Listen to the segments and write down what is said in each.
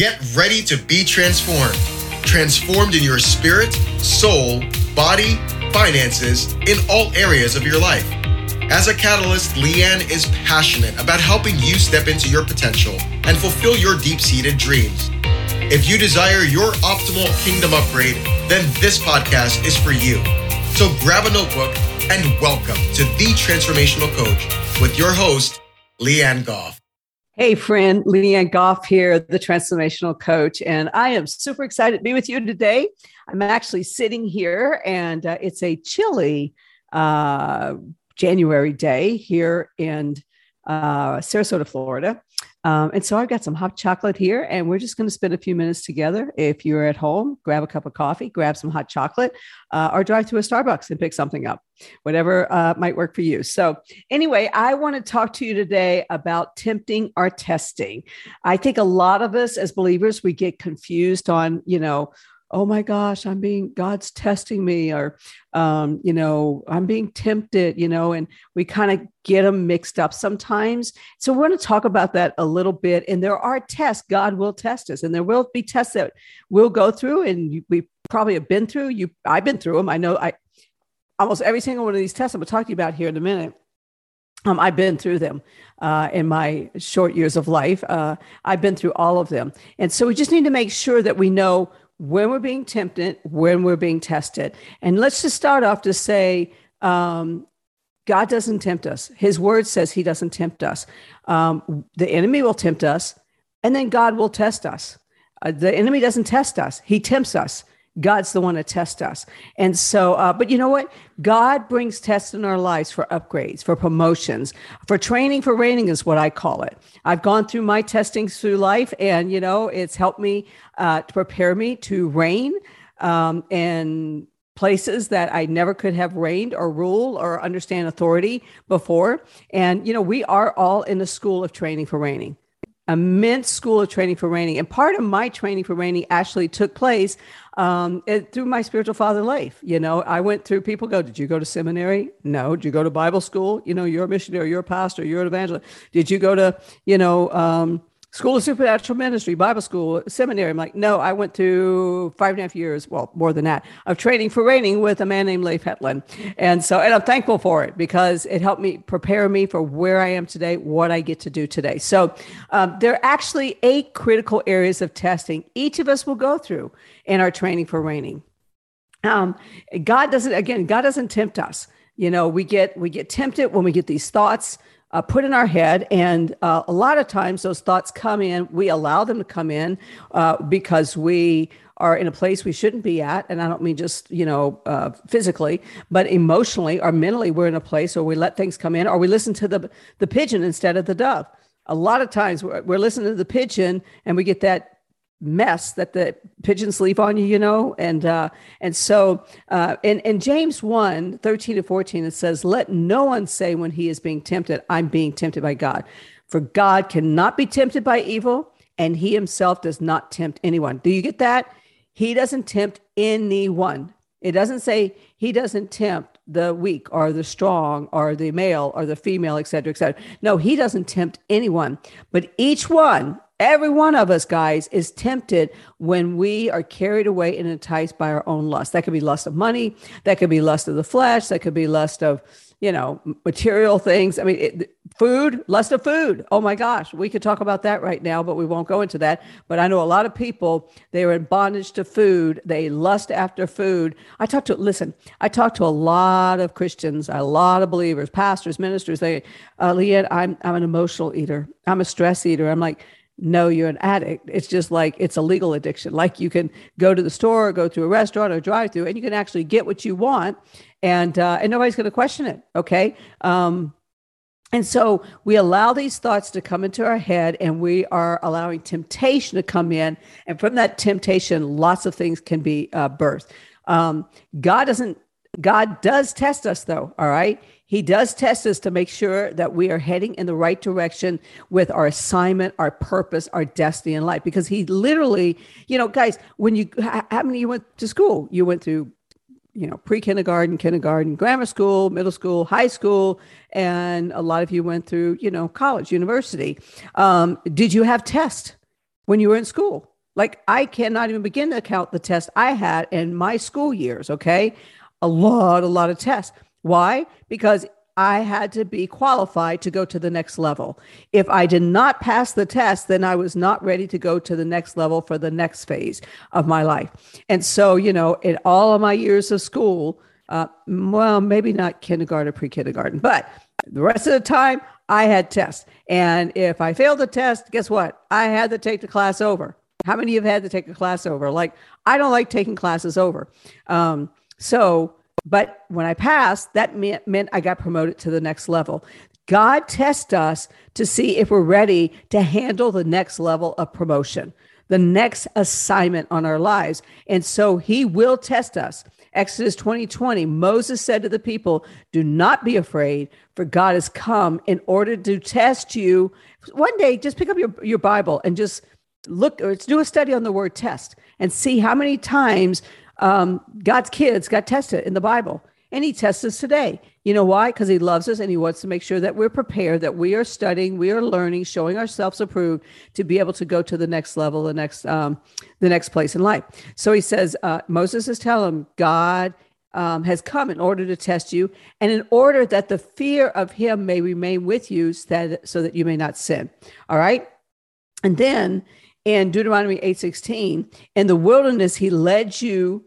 Get ready to be transformed. Transformed in your spirit, soul, body, finances, in all areas of your life. As a catalyst, Leanne is passionate about helping you step into your potential and fulfill your deep seated dreams. If you desire your optimal kingdom upgrade, then this podcast is for you. So grab a notebook and welcome to The Transformational Coach with your host, Leanne Goff. Hey, friend, Leanne Goff here, the transformational coach, and I am super excited to be with you today. I'm actually sitting here, and uh, it's a chilly uh, January day here in uh, Sarasota, Florida. Um, and so I've got some hot chocolate here, and we're just going to spend a few minutes together. If you're at home, grab a cup of coffee, grab some hot chocolate, uh, or drive to a Starbucks and pick something up, whatever uh, might work for you. So, anyway, I want to talk to you today about tempting or testing. I think a lot of us as believers, we get confused on, you know, oh my gosh, I'm being, God's testing me, or, um, you know, I'm being tempted, you know, and we kind of get them mixed up sometimes. So we're going to talk about that a little bit. And there are tests, God will test us, and there will be tests that we'll go through, and we probably have been through. You, I've been through them. I know I almost every single one of these tests I'm going to talk to you about here in a minute. Um, I've been through them uh, in my short years of life. Uh, I've been through all of them. And so we just need to make sure that we know when we're being tempted, when we're being tested. And let's just start off to say, um, God doesn't tempt us. His word says he doesn't tempt us. Um, the enemy will tempt us, and then God will test us. Uh, the enemy doesn't test us, he tempts us. God's the one to test us. And so, uh, but you know what? God brings tests in our lives for upgrades, for promotions, for training, for reigning is what I call it. I've gone through my testing through life, and you know, it's helped me uh, to prepare me to reign um, in places that I never could have reigned or rule or understand authority before. And you know, we are all in the school of training for reigning immense school of training for reigning. And part of my training for reigning actually took place um, it, through my spiritual father life. You know, I went through, people go, Did you go to seminary? No. Did you go to Bible school? You know, you're a missionary, you're a pastor, you're an evangelist. Did you go to, you know, um, School of Supernatural Ministry, Bible school, seminary. I'm like, no, I went through five and a half years, well, more than that, of training for reigning with a man named Leif Hetland. And so, and I'm thankful for it because it helped me prepare me for where I am today, what I get to do today. So um, there are actually eight critical areas of testing each of us will go through in our training for reigning. Um, God doesn't, again, God doesn't tempt us. You know, we get we get tempted when we get these thoughts uh, put in our head. And uh, a lot of times those thoughts come in, we allow them to come in uh, because we are in a place we shouldn't be at. And I don't mean just, you know, uh, physically, but emotionally or mentally, we're in a place where we let things come in or we listen to the, the pigeon instead of the dove. A lot of times we're, we're listening to the pigeon and we get that mess that the pigeons leave on you, you know? And uh, and so uh, in, in James 1, 13 to 14, it says, Let no one say when he is being tempted, I'm being tempted by God. For God cannot be tempted by evil, and he himself does not tempt anyone. Do you get that? He doesn't tempt anyone. It doesn't say he doesn't tempt the weak or the strong or the male or the female, et cetera, et cetera. No, he doesn't tempt anyone. But each one Every one of us, guys, is tempted when we are carried away and enticed by our own lust. That could be lust of money. That could be lust of the flesh. That could be lust of, you know, material things. I mean, it, food, lust of food. Oh my gosh, we could talk about that right now, but we won't go into that. But I know a lot of people, they are in bondage to food. They lust after food. I talk to, listen, I talk to a lot of Christians, a lot of believers, pastors, ministers. They, uh, Leanne, I'm, I'm an emotional eater. I'm a stress eater. I'm like, know you're an addict. It's just like it's a legal addiction. Like you can go to the store, or go to a restaurant, or drive through, and you can actually get what you want, and uh, and nobody's going to question it. Okay. Um, and so we allow these thoughts to come into our head, and we are allowing temptation to come in. And from that temptation, lots of things can be uh, birthed. Um, God doesn't. God does test us, though. All right. He does test us to make sure that we are heading in the right direction with our assignment, our purpose, our destiny in life. Because he literally, you know, guys, when you, how many you went to school? You went through, you know, pre kindergarten, kindergarten, grammar school, middle school, high school, and a lot of you went through, you know, college, university. Um, did you have tests when you were in school? Like I cannot even begin to count the tests I had in my school years. Okay. A lot, a lot of tests. Why? Because I had to be qualified to go to the next level. If I did not pass the test, then I was not ready to go to the next level for the next phase of my life. And so, you know, in all of my years of school, uh, well, maybe not kindergarten, pre kindergarten, but the rest of the time, I had tests. And if I failed the test, guess what? I had to take the class over. How many of you have had to take a class over? Like, I don't like taking classes over. Um, so, but when I passed, that meant, meant I got promoted to the next level. God tests us to see if we're ready to handle the next level of promotion, the next assignment on our lives. And so he will test us. Exodus 20 20, Moses said to the people, Do not be afraid, for God has come in order to test you. One day, just pick up your, your Bible and just look or do a study on the word test and see how many times um, God's kids got tested in the Bible. And he tests us today. You know why? Because he loves us and he wants to make sure that we're prepared, that we are studying, we are learning, showing ourselves approved to be able to go to the next level, the next, um, the next place in life. So he says, uh, Moses is telling him, God um, has come in order to test you, and in order that the fear of Him may remain with you, so that, so that you may not sin. All right, and then in Deuteronomy eight sixteen, in the wilderness He led you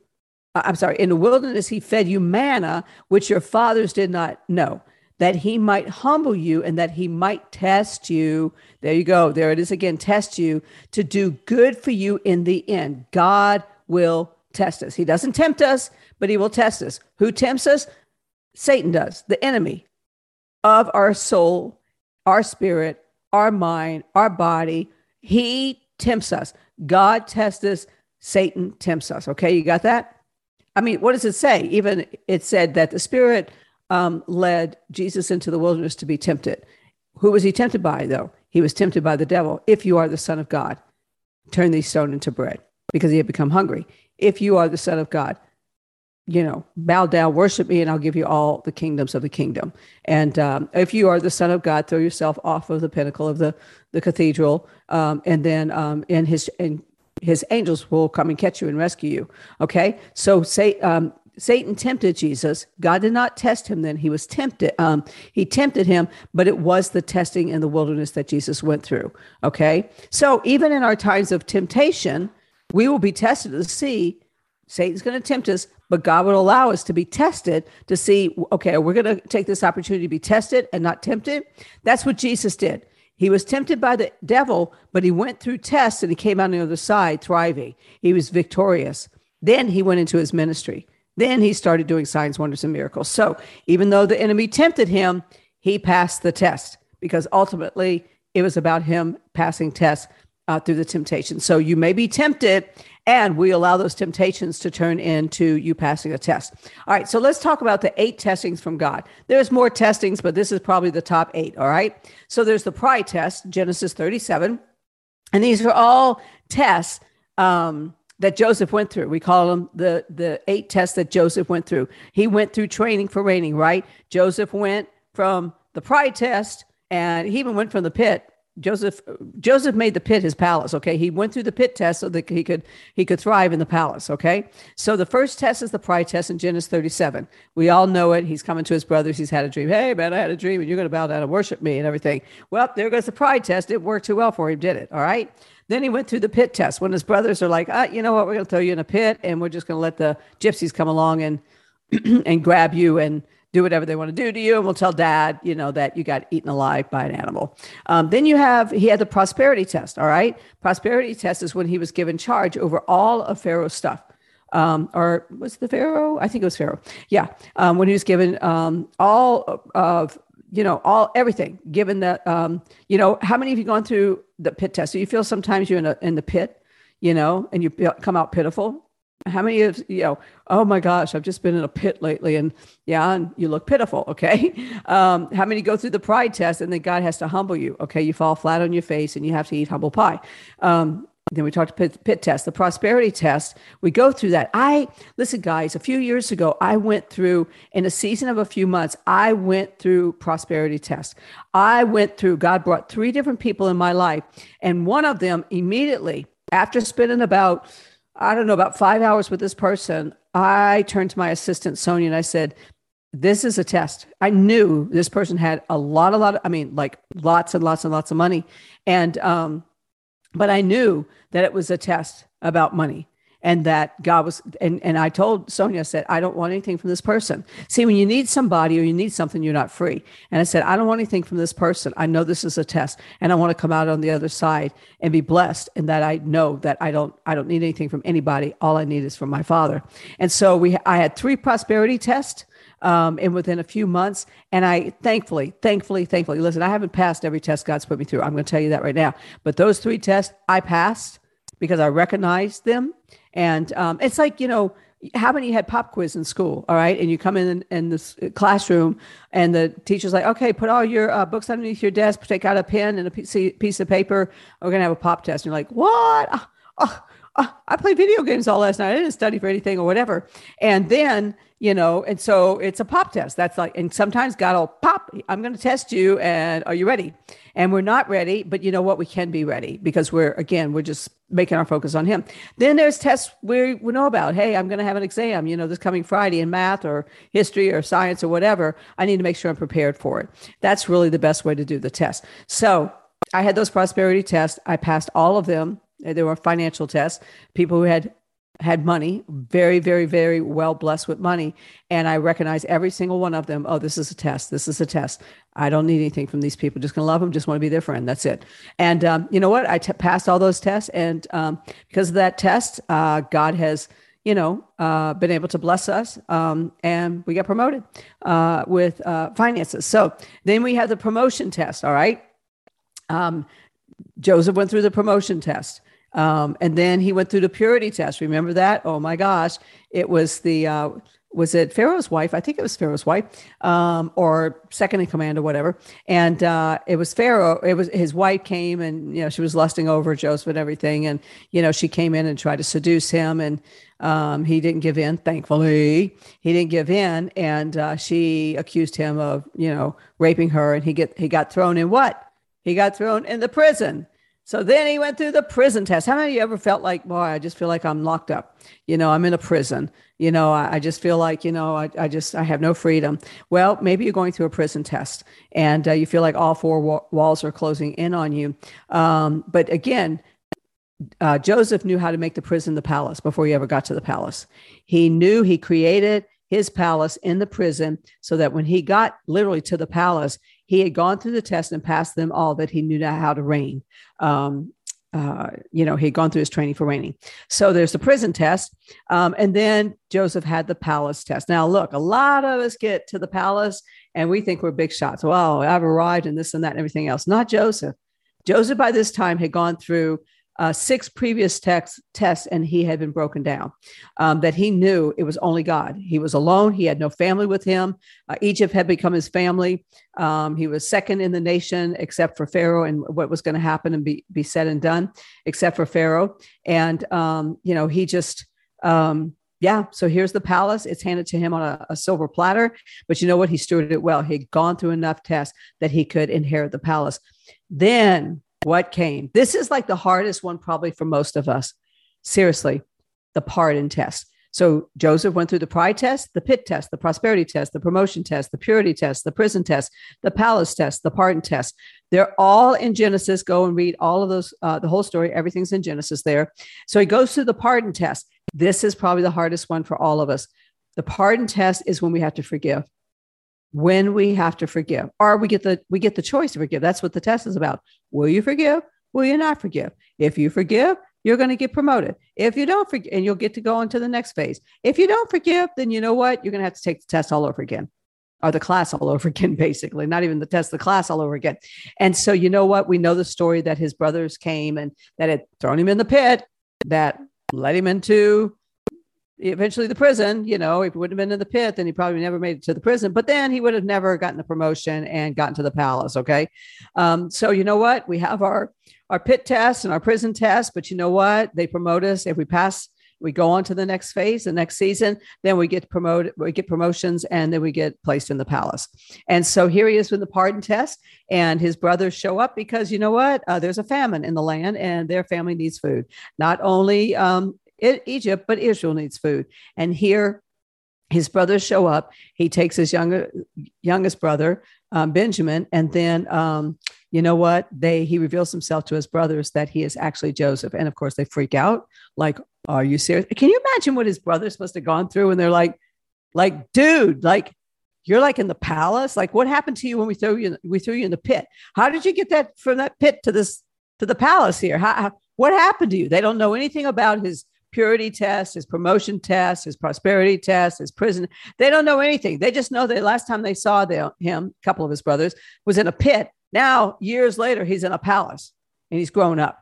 Uh, I'm sorry, in the wilderness, he fed you manna, which your fathers did not know, that he might humble you and that he might test you. There you go. There it is again test you to do good for you in the end. God will test us. He doesn't tempt us, but he will test us. Who tempts us? Satan does, the enemy of our soul, our spirit, our mind, our body. He tempts us. God tests us. Satan tempts us. Okay, you got that? I mean, what does it say? Even it said that the Spirit um, led Jesus into the wilderness to be tempted. Who was he tempted by, though? He was tempted by the devil. If you are the Son of God, turn these stones into bread, because he had become hungry. If you are the Son of God, you know, bow down, worship me, and I'll give you all the kingdoms of the kingdom. And um, if you are the Son of God, throw yourself off of the pinnacle of the the cathedral, um, and then um, in his and his angels will come and catch you and rescue you. Okay. So say, um, Satan tempted Jesus. God did not test him then. He was tempted. Um, he tempted him, but it was the testing in the wilderness that Jesus went through. Okay. So even in our times of temptation, we will be tested to see Satan's going to tempt us, but God will allow us to be tested to see, okay, we're going to take this opportunity to be tested and not tempted. That's what Jesus did. He was tempted by the devil, but he went through tests and he came out on the other side thriving. He was victorious. Then he went into his ministry. Then he started doing signs, wonders, and miracles. So even though the enemy tempted him, he passed the test because ultimately it was about him passing tests uh, through the temptation. So you may be tempted and we allow those temptations to turn into you passing a test. All right, so let's talk about the eight testings from God. There's more testings, but this is probably the top eight. All right, so there's the pride test, Genesis 37, and these are all tests. Um, that Joseph went through. We call them the the eight tests that Joseph went through. He went through training for reigning, right? Joseph went from the pride test and he even went from the pit Joseph Joseph made the pit his palace. Okay, he went through the pit test so that he could he could thrive in the palace. Okay, so the first test is the pride test in Genesis 37. We all know it. He's coming to his brothers. He's had a dream. Hey man, I had a dream, and you're going to bow down and worship me and everything. Well, there goes the pride test. It worked too well for him, did it? All right. Then he went through the pit test when his brothers are like, ah, you know what, we're going to throw you in a pit, and we're just going to let the gypsies come along and and grab you and do whatever they want to do to you and we'll tell dad you know that you got eaten alive by an animal. Um, then you have he had the prosperity test all right? Prosperity test is when he was given charge over all of pharaoh's stuff. Um, or was the pharaoh? I think it was pharaoh. Yeah um, when he was given um, all of you know all everything given that um, you know how many of you gone through the pit test? So you feel sometimes you're in, a, in the pit you know and you come out pitiful how many of you know oh my gosh i've just been in a pit lately and yeah and you look pitiful okay? Um, how many go through the pride test and then god has to humble you? Okay you fall flat on your face and you have to eat humble pie. Um, then we talked pit, pit test the prosperity test. We go through that. I listen guys a few years ago i went through in a season of a few months i went through prosperity test. I went through god brought three different people in my life and one of them immediately after spending about, I don't know, about five hours with this person, I turned to my assistant, Sonia, and I said, this is a test. I knew this person had a lot, a lot, of, I mean, like lots and lots and lots of money. And, um, but I knew that it was a test about money and that God was, and, and I told Sonia, I said, I don't want anything from this person. See, when you need somebody or you need something, you're not free. And I said, I don't want anything from this person. I know this is a test and I want to come out on the other side and be blessed. And that I know that I don't, I don't need anything from anybody. All I need is from my father. And so we, I had three prosperity tests. Um, and within a few months. And I thankfully, thankfully, thankfully, listen, I haven't passed every test God's put me through. I'm going to tell you that right now. But those three tests I passed because I recognized them and um, it's like, you know, how many had pop quiz in school? All right. And you come in in this classroom and the teacher's like, okay, put all your uh, books underneath your desk, take out a pen and a piece of paper. We're going to have a pop test. And you're like, what? Oh, oh, I played video games all last night. I didn't study for anything or whatever. And then you know, and so it's a pop test. That's like, and sometimes God will pop, I'm going to test you, and are you ready? And we're not ready, but you know what? We can be ready because we're, again, we're just making our focus on Him. Then there's tests we, we know about. Hey, I'm going to have an exam, you know, this coming Friday in math or history or science or whatever. I need to make sure I'm prepared for it. That's really the best way to do the test. So I had those prosperity tests. I passed all of them. They were financial tests. People who had had money, very, very, very well blessed with money. And I recognize every single one of them. Oh, this is a test. This is a test. I don't need anything from these people. Just to love them. Just want to be their friend. That's it. And um, you know what? I t- passed all those tests. And um, because of that test, uh, God has, you know, uh, been able to bless us. Um, and we got promoted uh, with uh, finances. So then we have the promotion test. All right. Um, Joseph went through the promotion test. Um, and then he went through the purity test. Remember that? Oh my gosh. It was the, uh, was it Pharaoh's wife? I think it was Pharaoh's wife, um, or second in command or whatever. And uh, it was Pharaoh. It was his wife came and you know she was lusting over Joseph and everything, and you know she came in and tried to seduce him, and um, he didn't give in. Thankfully, he didn't give in, and uh, she accused him of you know raping her, and he get he got thrown in what? He got thrown in the prison. So then he went through the prison test. How many of you ever felt like, boy, I just feel like I'm locked up? You know, I'm in a prison. You know, I, I just feel like, you know, I, I, just, I have no freedom. Well, maybe you're going through a prison test and uh, you feel like all four wa- walls are closing in on you. Um, but again, uh, Joseph knew how to make the prison the palace before he ever got to the palace. He knew he created his palace in the prison so that when he got literally to the palace, he had gone through the test and passed them all that he knew not how to reign. Um, uh, you know, he had gone through his training for reigning. So there's the prison test. Um, and then Joseph had the palace test. Now, look, a lot of us get to the palace and we think we're big shots. Well, I've arrived and this and that and everything else. Not Joseph. Joseph, by this time, had gone through uh, six previous text, tests and he had been broken down. Um, that he knew it was only God. He was alone. He had no family with him. Uh, Egypt had become his family. Um, he was second in the nation, except for Pharaoh and what was going to happen and be, be said and done, except for Pharaoh. And, um, you know, he just, um, yeah, so here's the palace. It's handed to him on a, a, silver platter. But you know what? He stewarded it well. He'd gone through enough tests that he could inherit the palace. Then what came? This is like the hardest one, probably for most of us. Seriously, the pardon test. So Joseph went through the pride test, the pit test, the prosperity test, the promotion test, the purity test, the prison test, the palace test, the pardon test. They're all in Genesis. Go and read all of those, uh, the whole story. Everything's in Genesis there. So he goes through the pardon test. This is probably the hardest one for all of us. The pardon test is when we have to forgive when we have to forgive or we get the we get the choice to forgive. That's what the test is about. Will you forgive? Will you not forgive? If you forgive you're going to get promoted. If you don't forgive and you'll get to go into the next phase. If you don't forgive then you know what? You're going to have to take the test all over again or the class all over again basically. Not even the test the class all over again. And so you know what? We know the story that his brothers came and that had thrown him in the pit that led him into eventually the prison, you know, if he wouldn't have been in the pit, then he probably never made it to the prison, but then he would have never gotten the promotion and gotten to the palace. Okay. Um, so you know what? We have our, our pit test and our prison test, but you know what? They promote us if we pass we go on to the next phase, the next season. Then we get promoted, we get promotions, and then we get placed in the palace. And so here he is with the pardon test, and his brothers show up because you know what? Uh, there's a famine in the land, and their family needs food. Not only um, Egypt, but Israel needs food. And here his brothers show up. He takes his younger, youngest brother, um, Benjamin, and then um, you know what? They he reveals himself to his brothers that he is actually Joseph, and of course they freak out. Like, are you serious? Can you imagine what his brothers must have gone through? And they're like, like, dude, like you're like in the palace. Like, what happened to you when we threw you? We threw you in the pit. How did you get that from that pit to this to the palace here? How, how what happened to you? They don't know anything about his purity test, his promotion test, his prosperity test, his prison. They don't know anything. They just know that last time they saw the, him, a couple of his brothers, was in a pit. Now, years later, he's in a palace and he's grown up.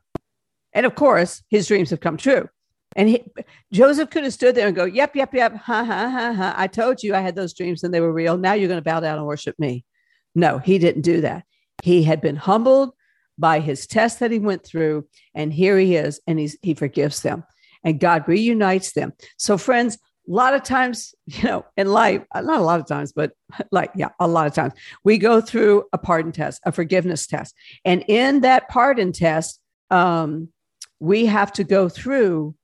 And of course, his dreams have come true. And he, Joseph could have stood there and go, Yep, yep, yep. Ha, ha, ha, ha. I told you I had those dreams and they were real. Now you're going to bow down and worship me. No, he didn't do that. He had been humbled by his test that he went through. And here he is, and he's, he forgives them and God reunites them. So, friends, a lot of times, you know, in life, uh, not a lot of times, but like, yeah, a lot of times, we go through a pardon test, a forgiveness test. And in that pardon test, um, we have to go through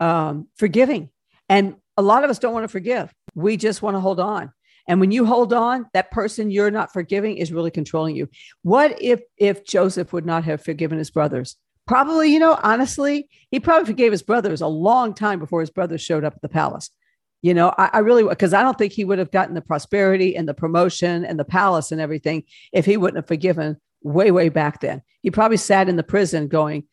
um, forgiving. And a lot of us don't want to forgive. We just want to hold on. And when you hold on, that person you're not forgiving is really controlling you. What if if Joseph would not have forgiven his brothers? Probably, you know, honestly, he probably forgave his brothers a long time before his brothers showed up at the palace. You know, I, I really, because I don't think he would have gotten the prosperity and the promotion and the palace and everything if he wouldn't have forgiven way, way back then. He probably sat in the prison going,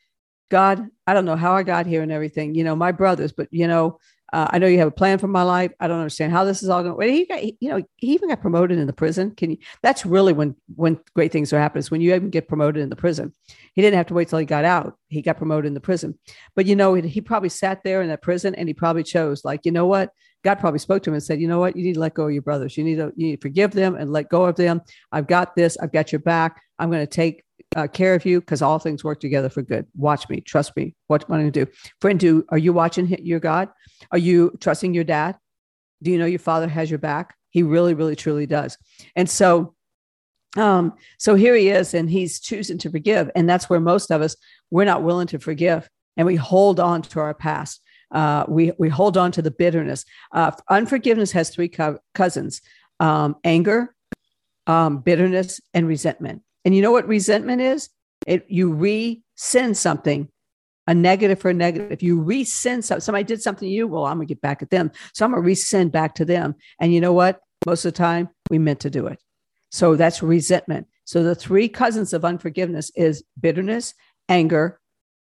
God, I don't know how I got here and everything, you know, my brothers, but, you know, uh, I know you have a plan for my life. I don't understand how this is all going. He got, you know, he even got promoted in the prison. Can you? That's really when when great things are happening. Is when you even get promoted in the prison. He didn't have to wait till he got out. He got promoted in the prison. But you know, he probably sat there in that prison and he probably chose, like, you know what? God probably spoke to him and said, you know what? You need to let go of your brothers. You need to you need to forgive them and let go of them. I've got this. I've got your back. I'm going to take uh, care of you because all things work together for good. Watch me, trust me. What am I going to do? Friend, do are you watching your God? Are you trusting your dad? Do you know your father has your back? He really, really, truly does. And so, um, so here he is, and he's choosing to forgive, and that's where most of us we're not willing to forgive, and we hold on to our past. Uh, we we hold on to the bitterness. Uh, unforgiveness has three co- cousins: um, anger, um, bitterness, and resentment. And you know what resentment is? It you resend something, a negative for a negative. If you resend somebody did something to you, well, I'm gonna get back at them. So I'm gonna resend back to them. And you know what? Most of the time, we meant to do it. So that's resentment. So the three cousins of unforgiveness is bitterness, anger,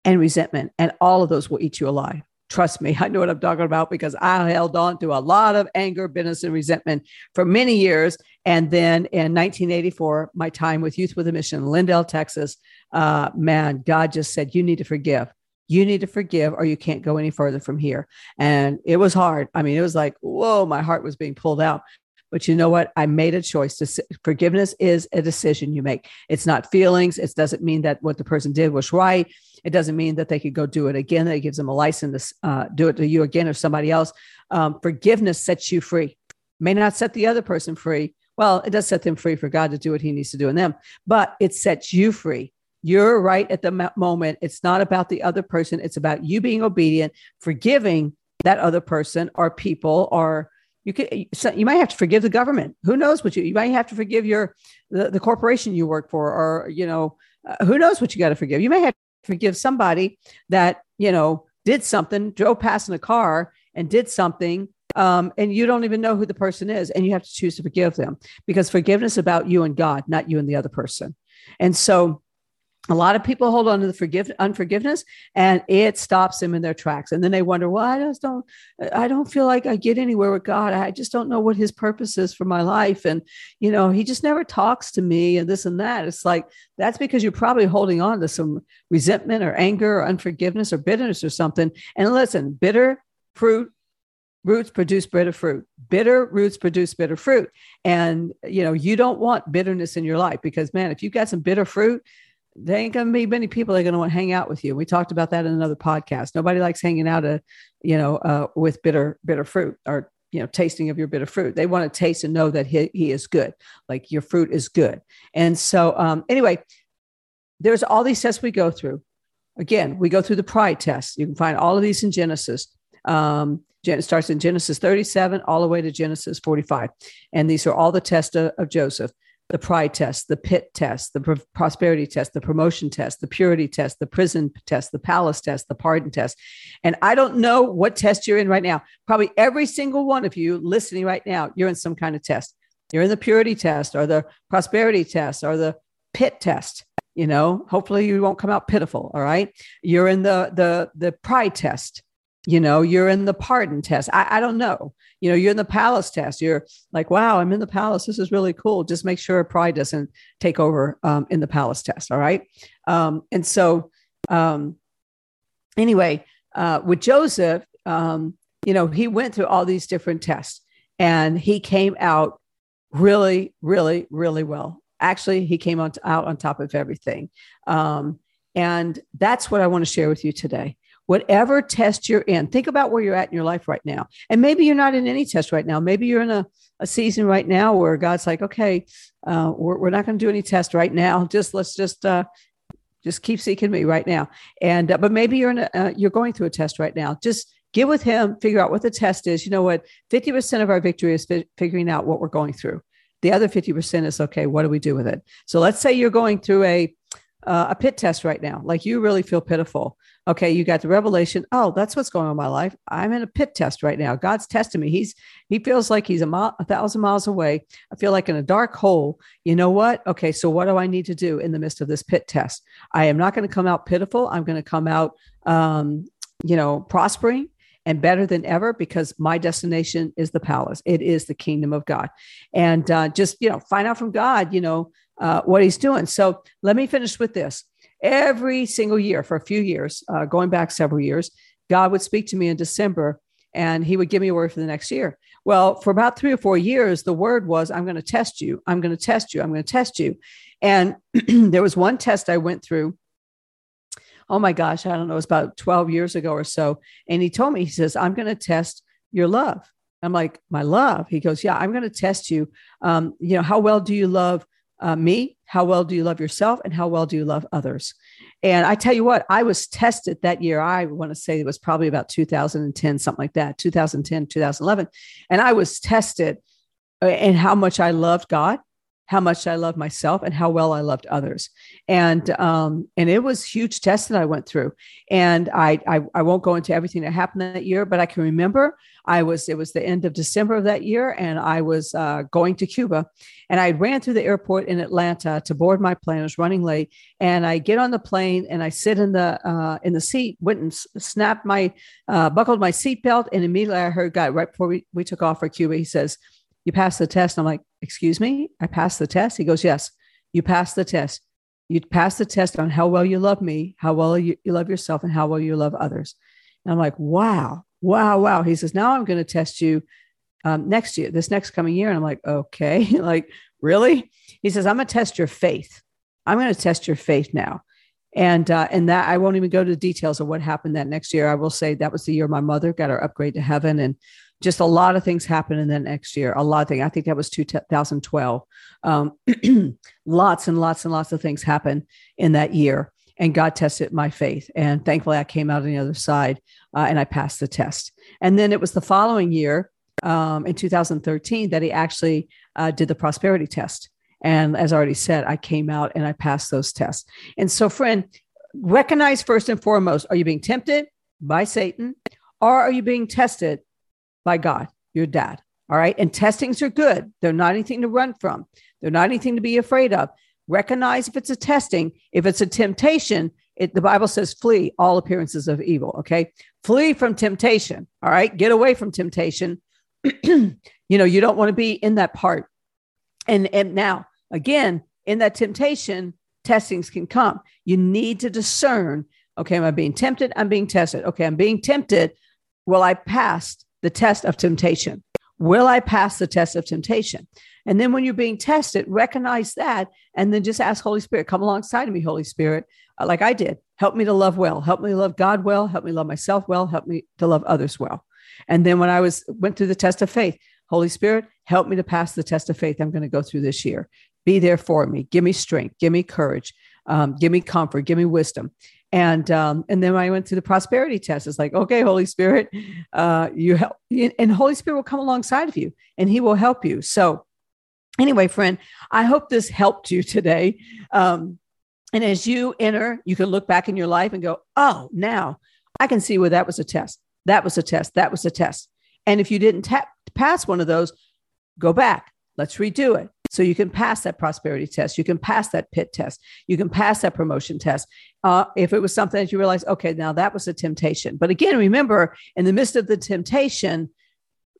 and resentment. And all of those will eat you alive. Trust me, I know what I'm talking about because I held on to a lot of anger, bitterness, and resentment for many years. And then in 1984, my time with Youth with a Mission, Lindale, Texas, uh, man, God just said, You need to forgive. You need to forgive, or you can't go any further from here. And it was hard. I mean, it was like, whoa, my heart was being pulled out. But you know what? I made a choice to forgiveness is a decision you make. It's not feelings. It doesn't mean that what the person did was right. It doesn't mean that they could go do it again. That gives them a license to uh, do it to you again or somebody else. Um, forgiveness sets you free. May not set the other person free. Well, it does set them free for God to do what He needs to do in them, but it sets you free. You're right at the moment. It's not about the other person. It's about you being obedient, forgiving that other person or people or you could you might have to forgive the government who knows what you you might have to forgive your the, the corporation you work for or you know uh, who knows what you got to forgive you may have forgive somebody that you know did something drove past in a car and did something um, and you don't even know who the person is and you have to choose to forgive them. Because forgiveness is about you and god not you and the other person. And so a lot of people hold on to the forgive unforgiveness and it stops them in their tracks. And then they wonder well i just don't i don't feel like i get anywhere with god. I just don't know what his purpose is for my life. And you know he just never talks to me and this and that. It's like that's because you're probably holding on to some resentment or anger or unforgiveness or bitterness or something. And listen bitter fruit roots produce bitter fruit. Bitter roots produce bitter fruit. And you know you don't want bitterness in your life because man if you've got some bitter fruit there ain't going to be many people that are going to want to hang out with you. We talked about that in another podcast. Nobody likes hanging out, uh, you know, uh, with bitter, bitter fruit or, you know, tasting of your bitter fruit. They want to taste and know that he, he is good. Like your fruit is good. And so, um, anyway, there's all these tests we go through. Again, we go through the pride test. You can find all of these in Genesis. Um, it starts in Genesis 37 all the way to Genesis 45. And these are all the tests of, of Joseph the pride test, the pit test, the pr- prosperity test, the promotion test, the purity test, the prison test, the palace test, the pardon test. And I don't know what test you're in right now. Probably every single one of you listening right now, you're in some kind of test. You're in the purity test or the prosperity test or the pit test. You know, hopefully you won't come out pitiful. All right. You're in the the the pride test you know you're in the pardon test. I, I, don't know. You know you're in the palace test. You're like wow i'm in the palace. This is really cool. Just make sure pride doesn't take over um, in the palace test all right? Um, and so um, anyway uh, with joseph um, you know he went through all these different tests and he came out really really really well. Actually he came out on top of everything. Um, and that's what i want to share with you today whatever test you're in, think about where you're at in your life right now. And maybe you're not in any test right now. Maybe you're in a, a season right now where God's like, okay, uh, we're, we're not going to do any test right now. Just let's just, uh, just keep seeking me right now. And, uh, but maybe you're in a, uh, you're going through a test right now. Just get with him, figure out what the test is. You know what? 50% of our victory is fi- figuring out what we're going through. The other 50% is, okay, what do we do with it? So let's say you're going through a, uh, a pit test right now. Like you really feel pitiful. Okay you got the revelation oh that's what's going on in my life. I'm in a pit test right now. God's testing me. He's he feels like he's a, mile, a thousand miles away. I feel like in a dark hole. You know what? Okay so what do i need to do in the midst of this pit test? I am not going to come out pitiful. I'm going to come out um, you know prospering and better than ever because my destination is the palace. It is the kingdom of god. And uh, just you know find out from god you know uh, what he's doing so let me finish with this every single year for a few years, uh, going back several years, God would speak to me in December and he would give me a word for the next year. Well, for about three or four years, the word was, I'm going to test you. I'm going to test you. I'm going to test you. And there was one test I went through. Oh my gosh, I don't know, it was about 12 years ago or so. And he told me, he says, I'm going to test your love. I'm like, my love? He goes, yeah, I'm going to test you. Um, you know, how well do you love uh, me? How well do you love yourself? And how well do you love others? And I tell you what, I was tested that year. I want to say it was probably about 2010, something like that, 2010, 2011. And I was tested uh, in how much I loved God how much I loved myself and how well I loved others. And um, and it was huge test that I went through. And I, I I won't go into everything that happened that year, but I can remember I was it was the end of December of that year, and I was uh, going to Cuba, and I ran through the airport in Atlanta to board my plane. I was running late, and I get on the plane and I sit in the uh, in the seat, went and snapped my uh, buckled my seatbelt, and immediately I heard God right before we, we took off for Cuba. He says you passed the test. I'm like, excuse me, I passed the test. He goes, yes, you passed the test. You passed the test on how well you love me, how well you, you love yourself, and how well you love others. And I'm like, wow, wow, wow. He says, now I'm going to test you um, next year, this next coming year. And I'm like, okay, like, really? He says, I'm going to test your faith. I'm going to test your faith now. And uh, and that I won't even go to the details of what happened that next year. I will say that was the year my mother got her upgrade to heaven, and just a lot of things happened in the next year. A lot of things. I think that was 2012. Um, lots and lots and lots of things happened in that year. And God tested my faith. And thankfully, I came out on the other side uh, and I passed the test. And then it was the following year, um, in 2013, that he actually uh, did the prosperity test. And as I already said, I came out and I passed those tests. And so, friend, recognize first and foremost are you being tempted by Satan or are you being tested by God, your dad. All right. And testings are good. They're not anything to run from, they're not anything to be afraid of. Recognize if it's a testing, if it's a temptation, it, the Bible says, flee all appearances of evil. Okay. Flee from temptation. All right. Get away from temptation. you know, you don't want to be in that part. And, and now, again, in that temptation, testings can come. You need to discern okay, am I being tempted? I'm being tested. Okay, I'm being tempted. Well, I passed the test of temptation. Will I pass the test of temptation? And then when you're being tested, recognize that and then just ask Holy Spirit, come alongside of me, Holy Spirit, uh, like I did. Help me to love well. Help me love God well. Help me love myself well. Help me to love others well. And then when I was went through the test of faith, Holy Spirit, help me to pass the test of faith I'm going to go through this year. Be there for me. Give me strength. Give me courage. Um, give me comfort. Give me wisdom. And um, and then I went through the prosperity test, it's like, okay, Holy Spirit, uh, you help, and Holy Spirit will come alongside of you, and He will help you. So, anyway, friend, I hope this helped you today. Um, and as you enter, you can look back in your life and go, oh, now I can see where that was a test. That was a test. That was a test. And if you didn't tap, pass one of those, go back. Let's redo it. So you can pass that prosperity test. You can pass that pit test. You can pass that promotion test. Uh, if it was something that you realize, okay, now that was a temptation. But again, remember, in the midst of the temptation,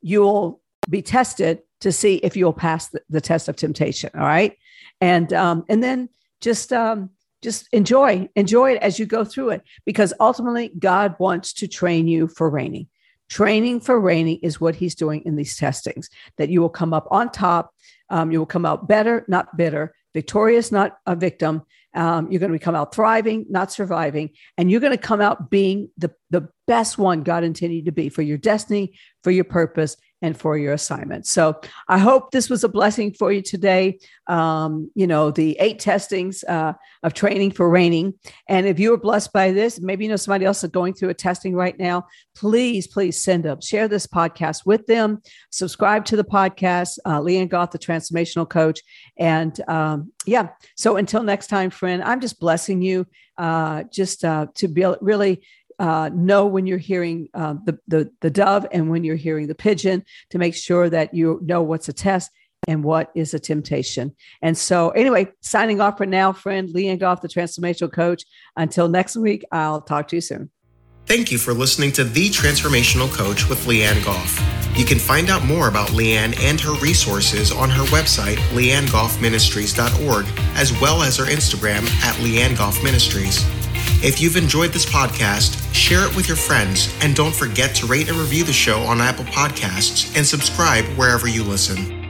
you'll be tested to see if you'll pass the, the test of temptation. All right, and um, and then just um, just enjoy enjoy it as you go through it because ultimately God wants to train you for reigning. Training for reigning is what he's doing in these testings, that you will come up on top. Um, you will come out better, not bitter, victorious, not a victim. Um, you're going to come out thriving, not surviving. And you're going to come out being the, the best one God intended you to be for your destiny, for your purpose, and for your assignment. So I hope this was a blessing for you today. Um, you know, the eight testings uh, of training for reigning. And if you were blessed by this, maybe you know somebody else is going through a testing right now, please, please send them, share this podcast with them, subscribe to the podcast, uh, Leanne Goff, the transformational coach. And um, yeah, so until next time, friend, I'm just blessing you uh, just uh, to be really uh, know when you're hearing uh, the, the, the dove and when you're hearing the pigeon to make sure that you know what's a test and what is a temptation. And so, anyway, signing off for now, friend Leanne Goff, the transformational coach. Until next week, I'll talk to you soon. Thank you for listening to The Transformational Coach with Leanne Goff. You can find out more about Leanne and her resources on her website, leannegoffministries.org, as well as her Instagram at Leanne Goff Ministries. If you've enjoyed this podcast, share it with your friends, and don't forget to rate and review the show on Apple Podcasts and subscribe wherever you listen.